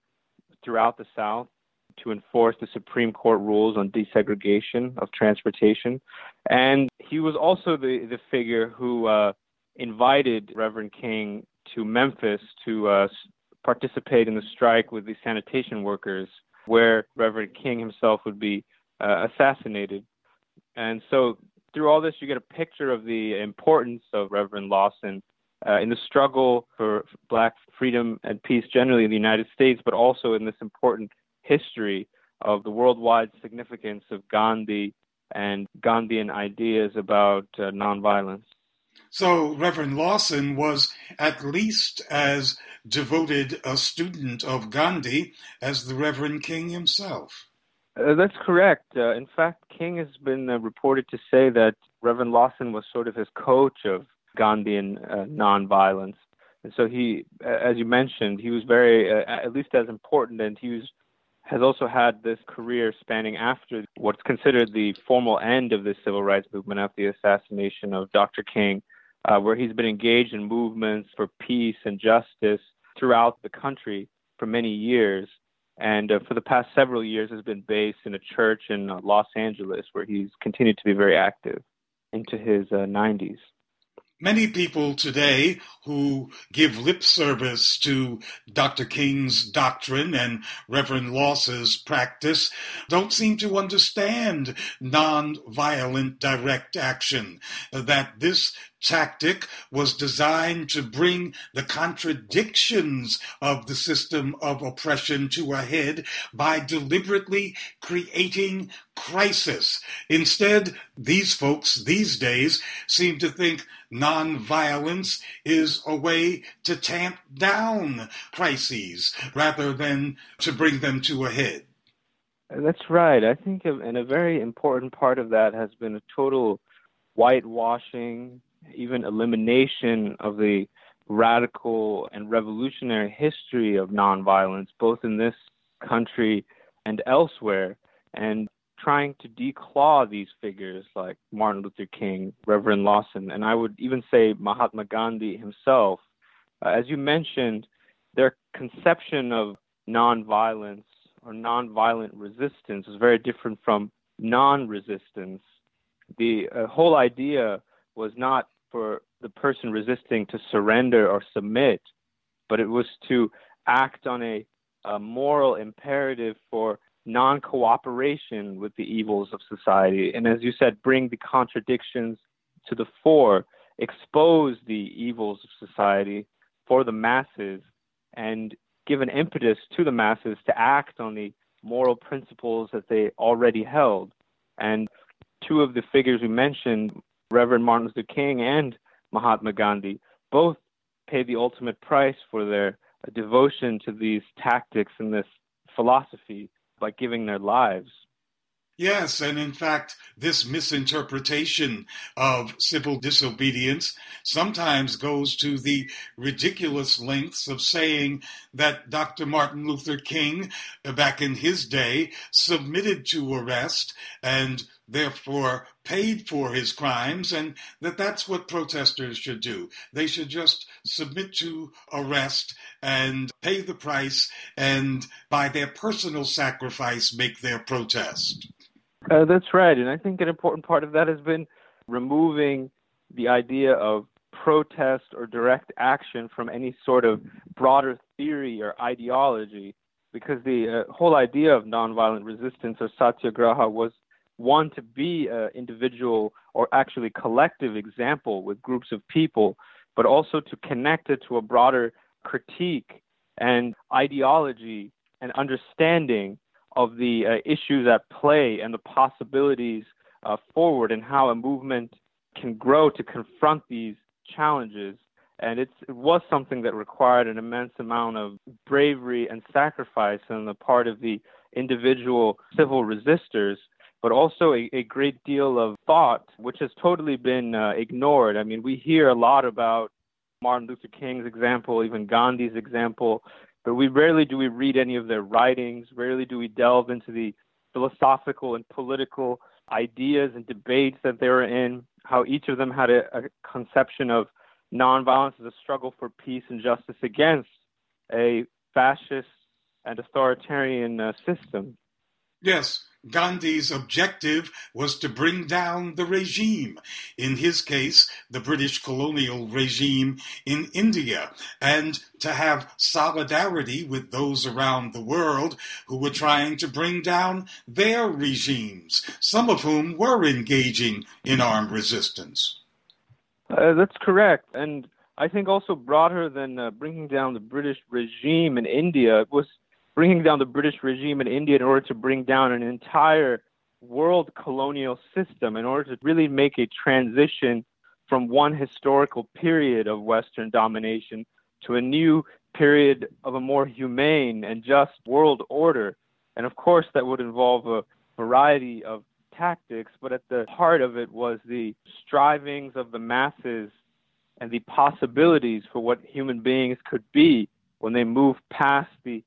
Speaker 6: throughout the South to enforce the Supreme Court rules on desegregation of transportation. And he was also the, the figure who uh, invited Reverend King to Memphis to uh, participate in the strike with the sanitation workers, where Reverend King himself would be uh, assassinated. And so through all this, you get a picture of the importance of Reverend Lawson uh, in the struggle for black freedom and peace generally in the United States, but also in this important history of the worldwide significance of Gandhi and Gandhian ideas about uh, nonviolence.
Speaker 2: So, Reverend Lawson was at least as devoted a student of Gandhi as the Reverend King himself.
Speaker 6: Uh, that's correct. Uh, in fact, King has been uh, reported to say that Reverend Lawson was sort of his coach of Gandhian uh, nonviolence. And so he, as you mentioned, he was very, uh, at least as important, and he was, has also had this career spanning after what's considered the formal end of the civil rights movement after the assassination of Dr. King, uh, where he's been engaged in movements for peace and justice throughout the country for many years and uh, for the past several years has been based in a church in uh, Los Angeles where he's continued to be very active into his uh, 90s.
Speaker 2: Many people today who give lip service to Dr. King's doctrine and Reverend Lawson's practice don't seem to understand nonviolent direct action, that this tactic was designed to bring the contradictions of the system of oppression to a head by deliberately creating crisis. Instead, these folks these days seem to think nonviolence is a way to tamp down crises rather than to bring them to a head.
Speaker 6: That's right. I think, and a very important part of that has been a total whitewashing even elimination of the radical and revolutionary history of nonviolence, both in this country and elsewhere, and trying to declaw these figures like Martin Luther King, Reverend Lawson, and I would even say Mahatma Gandhi himself. Uh, as you mentioned, their conception of nonviolence or nonviolent resistance is very different from non resistance. The uh, whole idea was not for the person resisting to surrender or submit, but it was to act on a, a moral imperative for non cooperation with the evils of society. And as you said, bring the contradictions to the fore, expose the evils of society for the masses, and give an impetus to the masses to act on the moral principles that they already held. And two of the figures we mentioned, Reverend Martin Luther King and Mahatma Gandhi, both paid the ultimate price for their devotion to these tactics and this philosophy by giving their lives.
Speaker 2: Yes, and in fact, this misinterpretation of civil disobedience sometimes goes to the ridiculous lengths of saying that Dr. Martin Luther King, back in his day, submitted to arrest and therefore paid for his crimes, and that that's what protesters should do. They should just submit to arrest and pay the price, and by their personal sacrifice, make their protest.
Speaker 6: Uh, that's right. And I think an important part of that has been removing the idea of protest or direct action from any sort of broader theory or ideology, because the uh, whole idea of nonviolent resistance or satyagraha was one to be an individual or actually collective example with groups of people, but also to connect it to a broader critique and ideology and understanding of the uh, issues at play and the possibilities uh, forward and how a movement can grow to confront these challenges. And it was something that required an immense amount of bravery and sacrifice on the part of the individual civil resistors, but also a, a great deal of thought, which has totally been uh, ignored. I mean, we hear a lot about Martin Luther King's example, even Gandhi's example, but we rarely do we read any of their writings. Rarely do we delve into the philosophical and political ideas and debates that they were in. How each of them had a, a conception of nonviolence as a struggle for peace and justice against a fascist and authoritarian uh, system.
Speaker 2: Yes, Gandhi's objective was to bring down the regime, in his case, the British colonial regime in India, and to have solidarity with those around the world who were trying to bring down their regimes, some of whom were engaging in armed resistance.
Speaker 6: Uh, that's correct. And I think also broader than uh, bringing down the British regime in India was bringing down the British regime in India in order to bring down an entire world colonial system, in order to really make a transition from one historical period of Western domination to a new period of a more humane and just world order. And of course, that would involve a variety of tactics, but at the heart of it was the strivings of the masses and the possibilities for what human beings could be when they move past the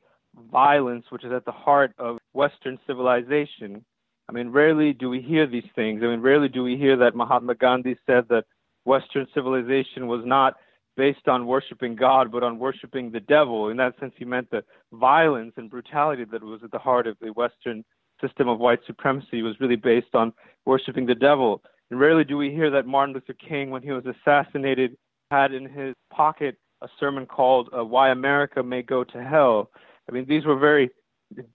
Speaker 6: violence which is at the heart of Western civilization. I mean, rarely do we hear these things. I mean, rarely do we hear that Mahatma Gandhi said that Western civilization was not based on worshiping God, but on worshiping the devil. In that sense, he meant the violence and brutality that was at the heart of the Western system of white supremacy was really based on worshiping the devil. And rarely do we hear that Martin Luther King, when he was assassinated, had in his pocket a sermon called uh, Why America May Go to Hell. I mean, these were very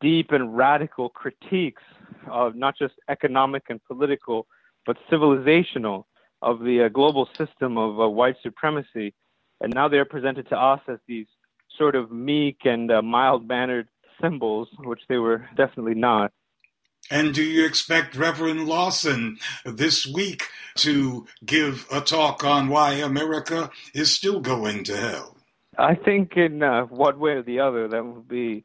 Speaker 6: deep and radical critiques of not just economic and political, but civilizational of the uh, global system of uh, white supremacy. And now they're presented to us as these sort of meek and uh, mild mannered symbols, which they were definitely not.
Speaker 2: And do you expect Reverend Lawson this week to give a talk on why America is still going to hell?
Speaker 6: I think in uh, one way or the other, that will be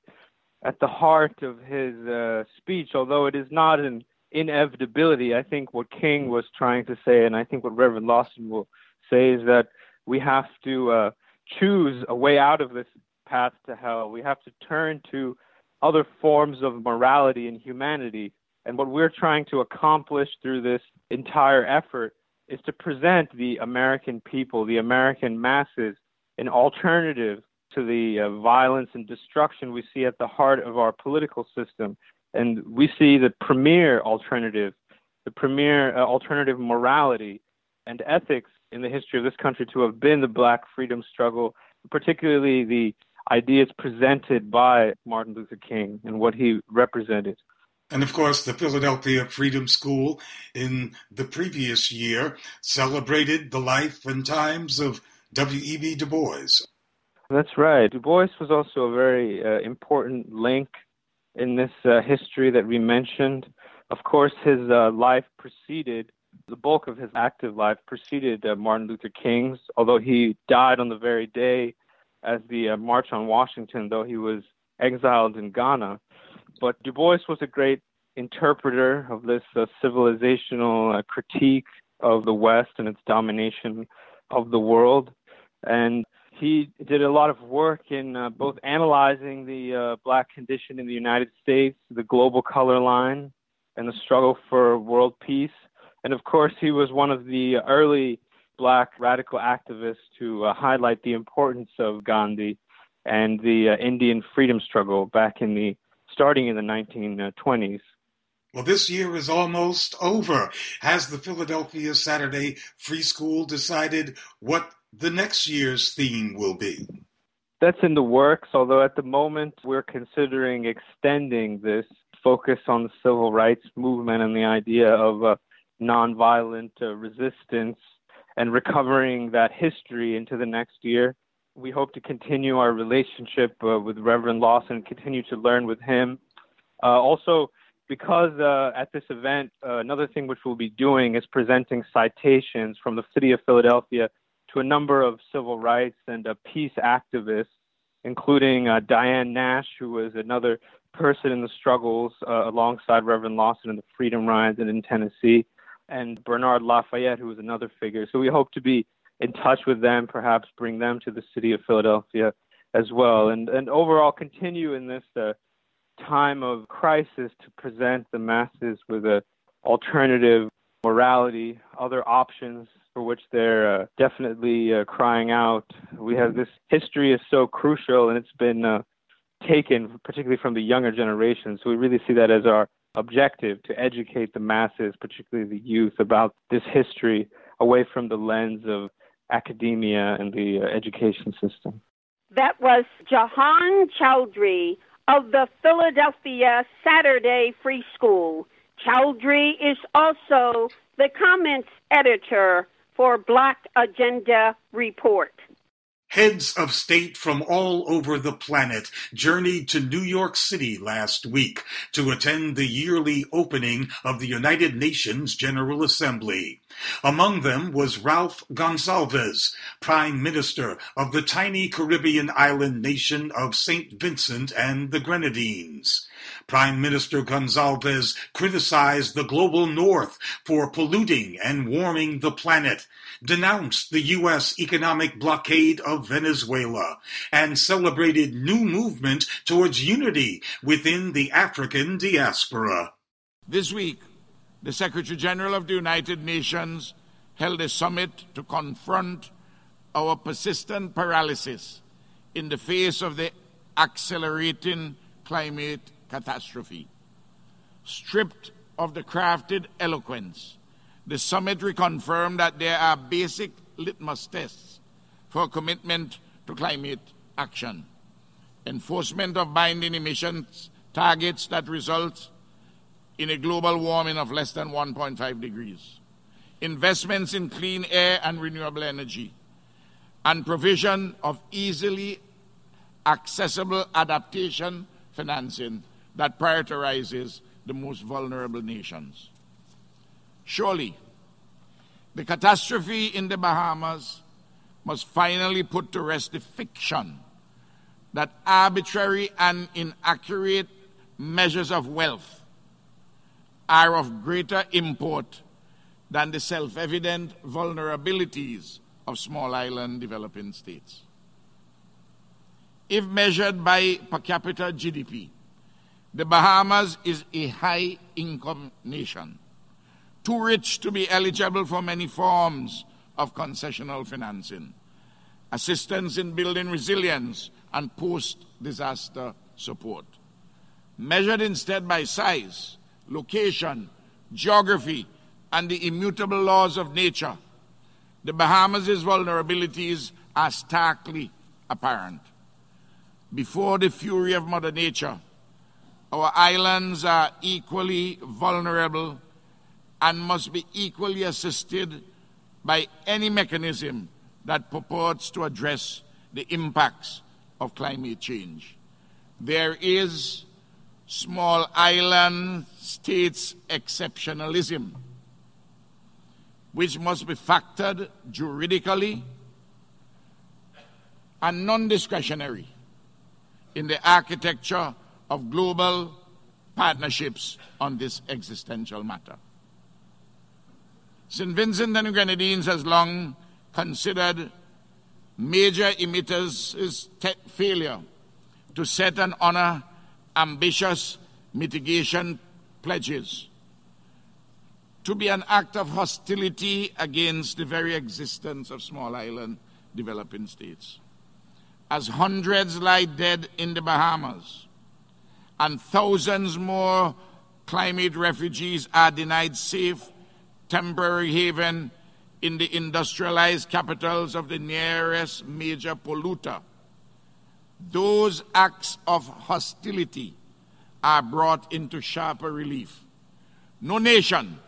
Speaker 6: at the heart of his uh, speech, although it is not an inevitability. I think what King was trying to say, and I think what Reverend Lawson will say, is that we have to uh, choose a way out of this path to hell. We have to turn to other forms of morality and humanity. And what we're trying to accomplish through this entire effort is to present the American people, the American masses, an alternative to the uh, violence and destruction we see at the heart of our political system. And we see the premier alternative, the premier uh, alternative morality and ethics in the history of this country to have been the black freedom struggle, particularly the ideas presented by Martin Luther King and what he represented.
Speaker 2: And of course, the Philadelphia Freedom School in the previous year celebrated the life and times of W.E.B. Du Bois.
Speaker 6: That's right. Du Bois was also a very uh, important link in this uh, history that we mentioned. Of course, his uh, life preceded, the bulk of his active life preceded uh, Martin Luther King's, although he died on the very day as the uh, March on Washington, though he was exiled in Ghana. But Du Bois was a great interpreter of this uh, civilizational critique of the West and its domination of the world. And he did a lot of work in uh, both analyzing the uh, black condition in the United States, the global color line, and the struggle for world peace. And of course, he was one of the early black radical activists to uh, highlight the importance of Gandhi and the uh, Indian freedom struggle back in the starting in the 1920s.
Speaker 2: Well, this year is almost over. Has the Philadelphia Saturday Free School decided what the next year's theme will be?
Speaker 6: That's in the works, although at the moment we're considering extending this focus on the civil rights movement and the idea of nonviolent uh, resistance and recovering that history into the next year. We hope to continue our relationship uh, with Reverend Lawson, continue to learn with him. Uh, also, because uh, at this event, uh, another thing which we'll be doing is presenting citations from the city of Philadelphia to a number of civil rights and uh, peace activists, including uh, Diane Nash, who was another person in the struggles uh, alongside Reverend Lawson in the Freedom Rides and in Tennessee, and Bernard Lafayette, who was another figure. So we hope to be in touch with them, perhaps bring them to the city of Philadelphia as well, and, and overall continue in this uh, time of crisis to present the masses with an alternative morality, other options for which they're uh, definitely uh, crying out. We have this history is so crucial, and it's been uh, taken, particularly from the younger generation. So we really see that as our objective to educate the masses, particularly the youth, about this history away from the lens of academia and the uh, education system.
Speaker 3: That was Jahan Chowdhury of the Philadelphia Saturday Free School. Chowdhury is also the comments editor for Black Agenda Report.
Speaker 2: Heads of state from all over the planet journeyed to New York City last week to attend the yearly opening of the United Nations General Assembly. Among them was Ralph Gonsalves, Prime Minister of the tiny Caribbean island nation of St. Vincent and the Grenadines. Prime Minister Gonsalves criticized the global north for polluting and warming the planet, denounced the U.S. economic blockade of Venezuela, and celebrated new movement towards unity within the African diaspora.
Speaker 7: This week, the Secretary General of the United Nations held a summit to confront our persistent paralysis in the face of the accelerating climate catastrophe. Stripped of the crafted eloquence, the summit reconfirmed that there are basic litmus tests for commitment to climate action. Enforcement of binding emissions targets that result in a global warming of less than 1.5 degrees. Investments in clean air and renewable energy, and provision of easily accessible adaptation financing that prioritizes the most vulnerable nations. Surely, the catastrophe in the Bahamas must finally put to rest the fiction that arbitrary and inaccurate measures of wealth are of greater import than the self evident vulnerabilities of small island developing states. If measured by per capita GDP, the Bahamas is a high income nation, too rich to be eligible for many forms of concessional financing, assistance in building resilience, and post disaster support. Measured instead by size, location, geography, and the immutable laws of nature, the Bahamas' vulnerabilities are starkly apparent. Before the fury of Mother Nature, our islands are equally vulnerable and must be equally assisted by any mechanism that purports to address the impacts of climate change. There is small island states exceptionalism, which must be factored juridically and non discretionary in the architecture of global partnerships on this existential matter. St. Vincent and the Grenadines has long considered major emitters' failure to set and honor ambitious mitigation pledges to be an act of hostility against the very existence of small island developing states. As hundreds lie dead in the Bahamas and thousands more climate refugees are denied safe, temporary haven in the industrialized capitals of the nearest major polluter, those acts of hostility are brought into sharper relief. No nation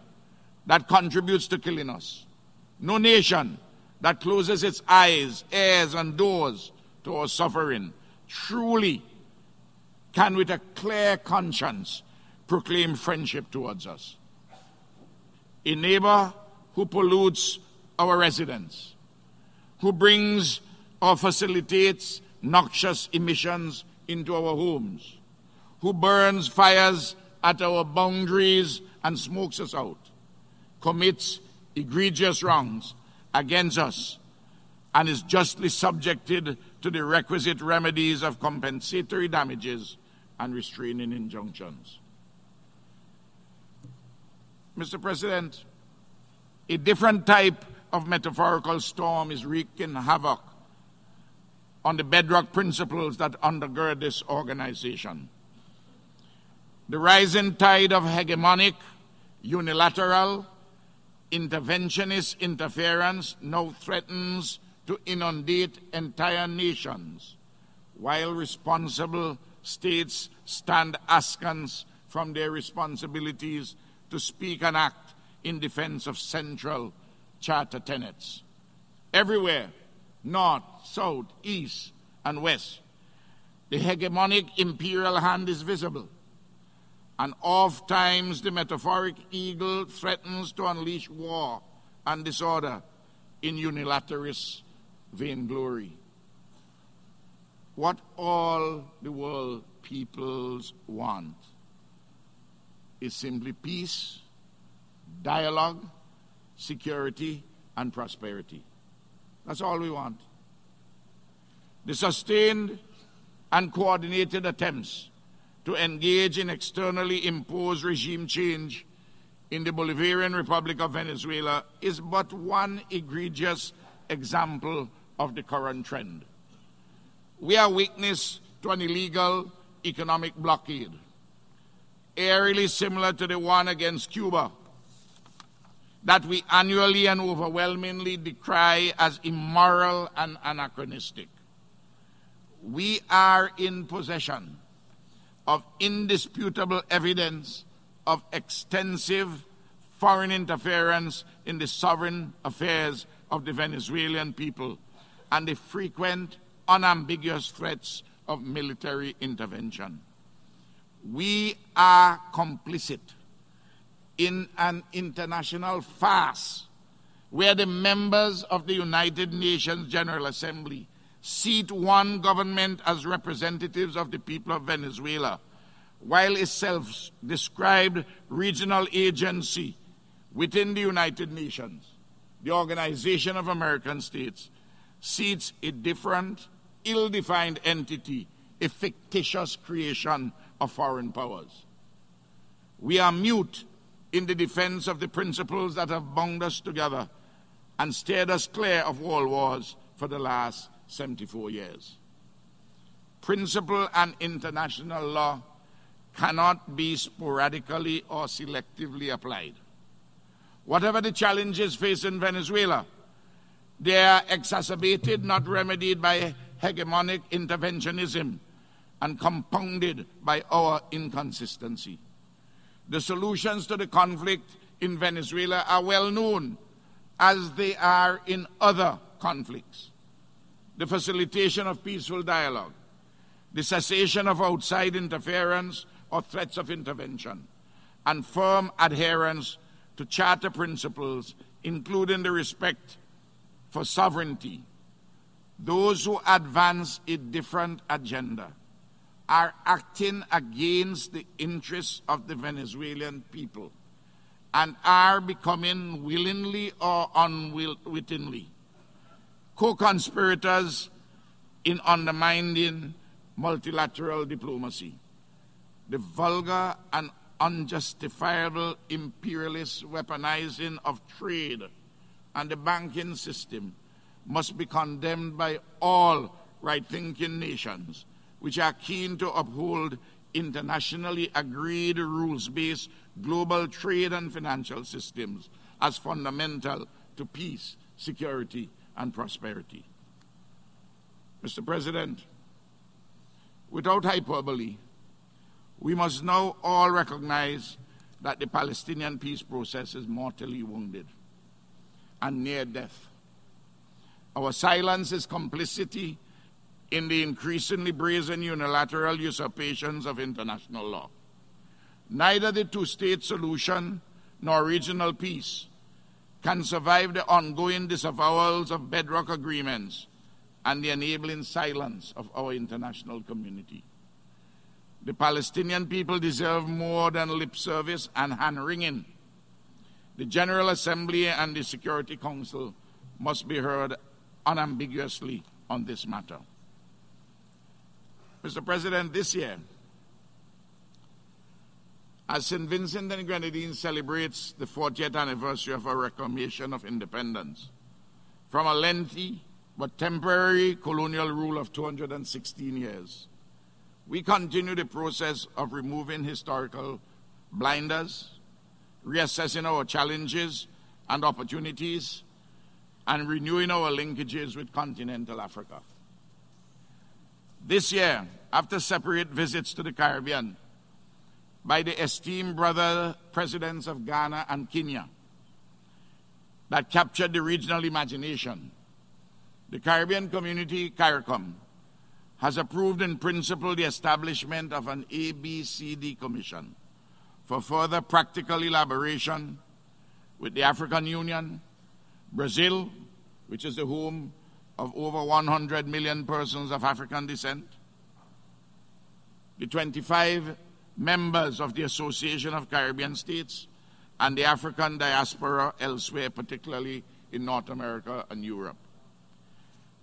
Speaker 7: that contributes to killing us. No nation that closes its eyes, ears, and doors to our suffering truly can, with a clear conscience, proclaim friendship towards us. A neighbor who pollutes our residence, who brings or facilitates noxious emissions into our homes, who burns fires at our boundaries and smokes us out, commits egregious wrongs against us and is justly subjected to the requisite remedies of compensatory damages and restraining injunctions. Mr. President, a different type of metaphorical storm is wreaking havoc on the bedrock principles that undergird this organization. The rising tide of hegemonic, unilateral, interventionist interference now threatens to inundate entire nations, while responsible states stand askance from their responsibilities to speak and act in defense of central charter tenets. Everywhere, north, south, east, and west, the hegemonic imperial hand is visible and oft times the metaphoric eagle threatens to unleash war and disorder in unilateralist vainglory. What all the world peoples want is simply peace, dialogue, security, and prosperity. That's all we want. The sustained and coordinated attempts to engage in externally imposed regime change in the Bolivarian Republic of Venezuela is but one egregious example of the current trend. We are witness to an illegal economic blockade, eerily similar to the one against Cuba, that we annually and overwhelmingly decry as immoral and anachronistic. We are in possession of indisputable evidence of extensive foreign interference in the sovereign affairs of the Venezuelan people and the frequent, unambiguous threats of military intervention. We are complicit in an international farce where the members of the United Nations General Assembly seat one government as representatives of the people of Venezuela, while a self described regional agency within the United Nations, the Organization of American States, seats a different, ill defined entity, a fictitious creation of foreign powers. We are mute in the defense of the principles that have bound us together and steered us clear of world wars for the last 74 years. Principle and international law cannot be sporadically or selectively applied. Whatever the challenges facing Venezuela, they are exacerbated, not remedied by hegemonic interventionism and compounded by our inconsistency. The solutions to the conflict in Venezuela are well known, as they are in other conflicts the facilitation of peaceful dialogue, the cessation of outside interference or threats of intervention, and firm adherence to charter principles, including the respect for sovereignty. Those who advance a different agenda are acting against the interests of the Venezuelan people and are becoming willingly or unwittingly co conspirators in undermining multilateral diplomacy. The vulgar and unjustifiable imperialist weaponizing of trade and the banking system must be condemned by all right thinking nations which are keen to uphold internationally agreed rules based global trade and financial systems as fundamental to peace, security, and prosperity. Mr. President, without hyperbole, we must now all recognize that the Palestinian peace process is mortally wounded and near death. Our silence is complicity in the increasingly brazen unilateral usurpations of international law. Neither the two state solution nor regional peace can survive the ongoing disavowals of bedrock agreements and the enabling silence of our international community. The Palestinian people deserve more than lip service and hand wringing. The General Assembly and the Security Council must be heard unambiguously on this matter. Mr. President, this year, as St. Vincent and Grenadines celebrates the 40th anniversary of our reclamation of independence from a lengthy but temporary colonial rule of 216 years, we continue the process of removing historical blinders, reassessing our challenges and opportunities, and renewing our linkages with continental Africa. This year, after separate visits to the Caribbean by the esteemed brother presidents of Ghana and Kenya that captured the regional imagination, the Caribbean Community, CARICOM, has approved in principle the establishment of an ABCD Commission for further practical elaboration with the African Union, Brazil, which is the home of over 100 million persons of African descent, the 25 members of the Association of Caribbean States, and the African diaspora elsewhere, particularly in North America and Europe.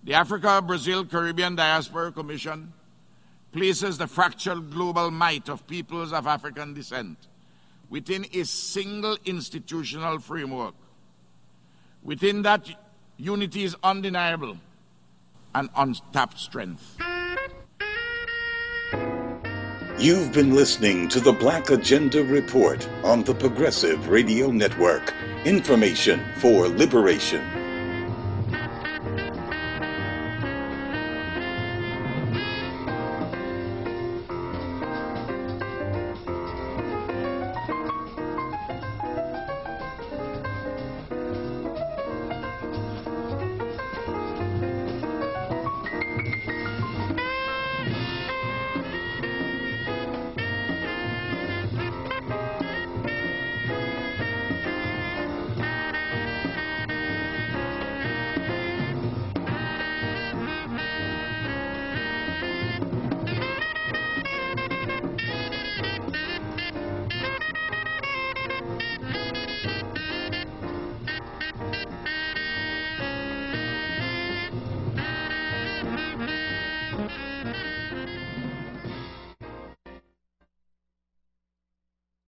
Speaker 7: The Africa Brazil Caribbean Diaspora Commission places the fractured global might of peoples of African descent within a single institutional framework. Within that, unity is undeniable and untapped strength.
Speaker 2: You've been listening to the Black Agenda Report on the Progressive Radio Network. Information for liberation.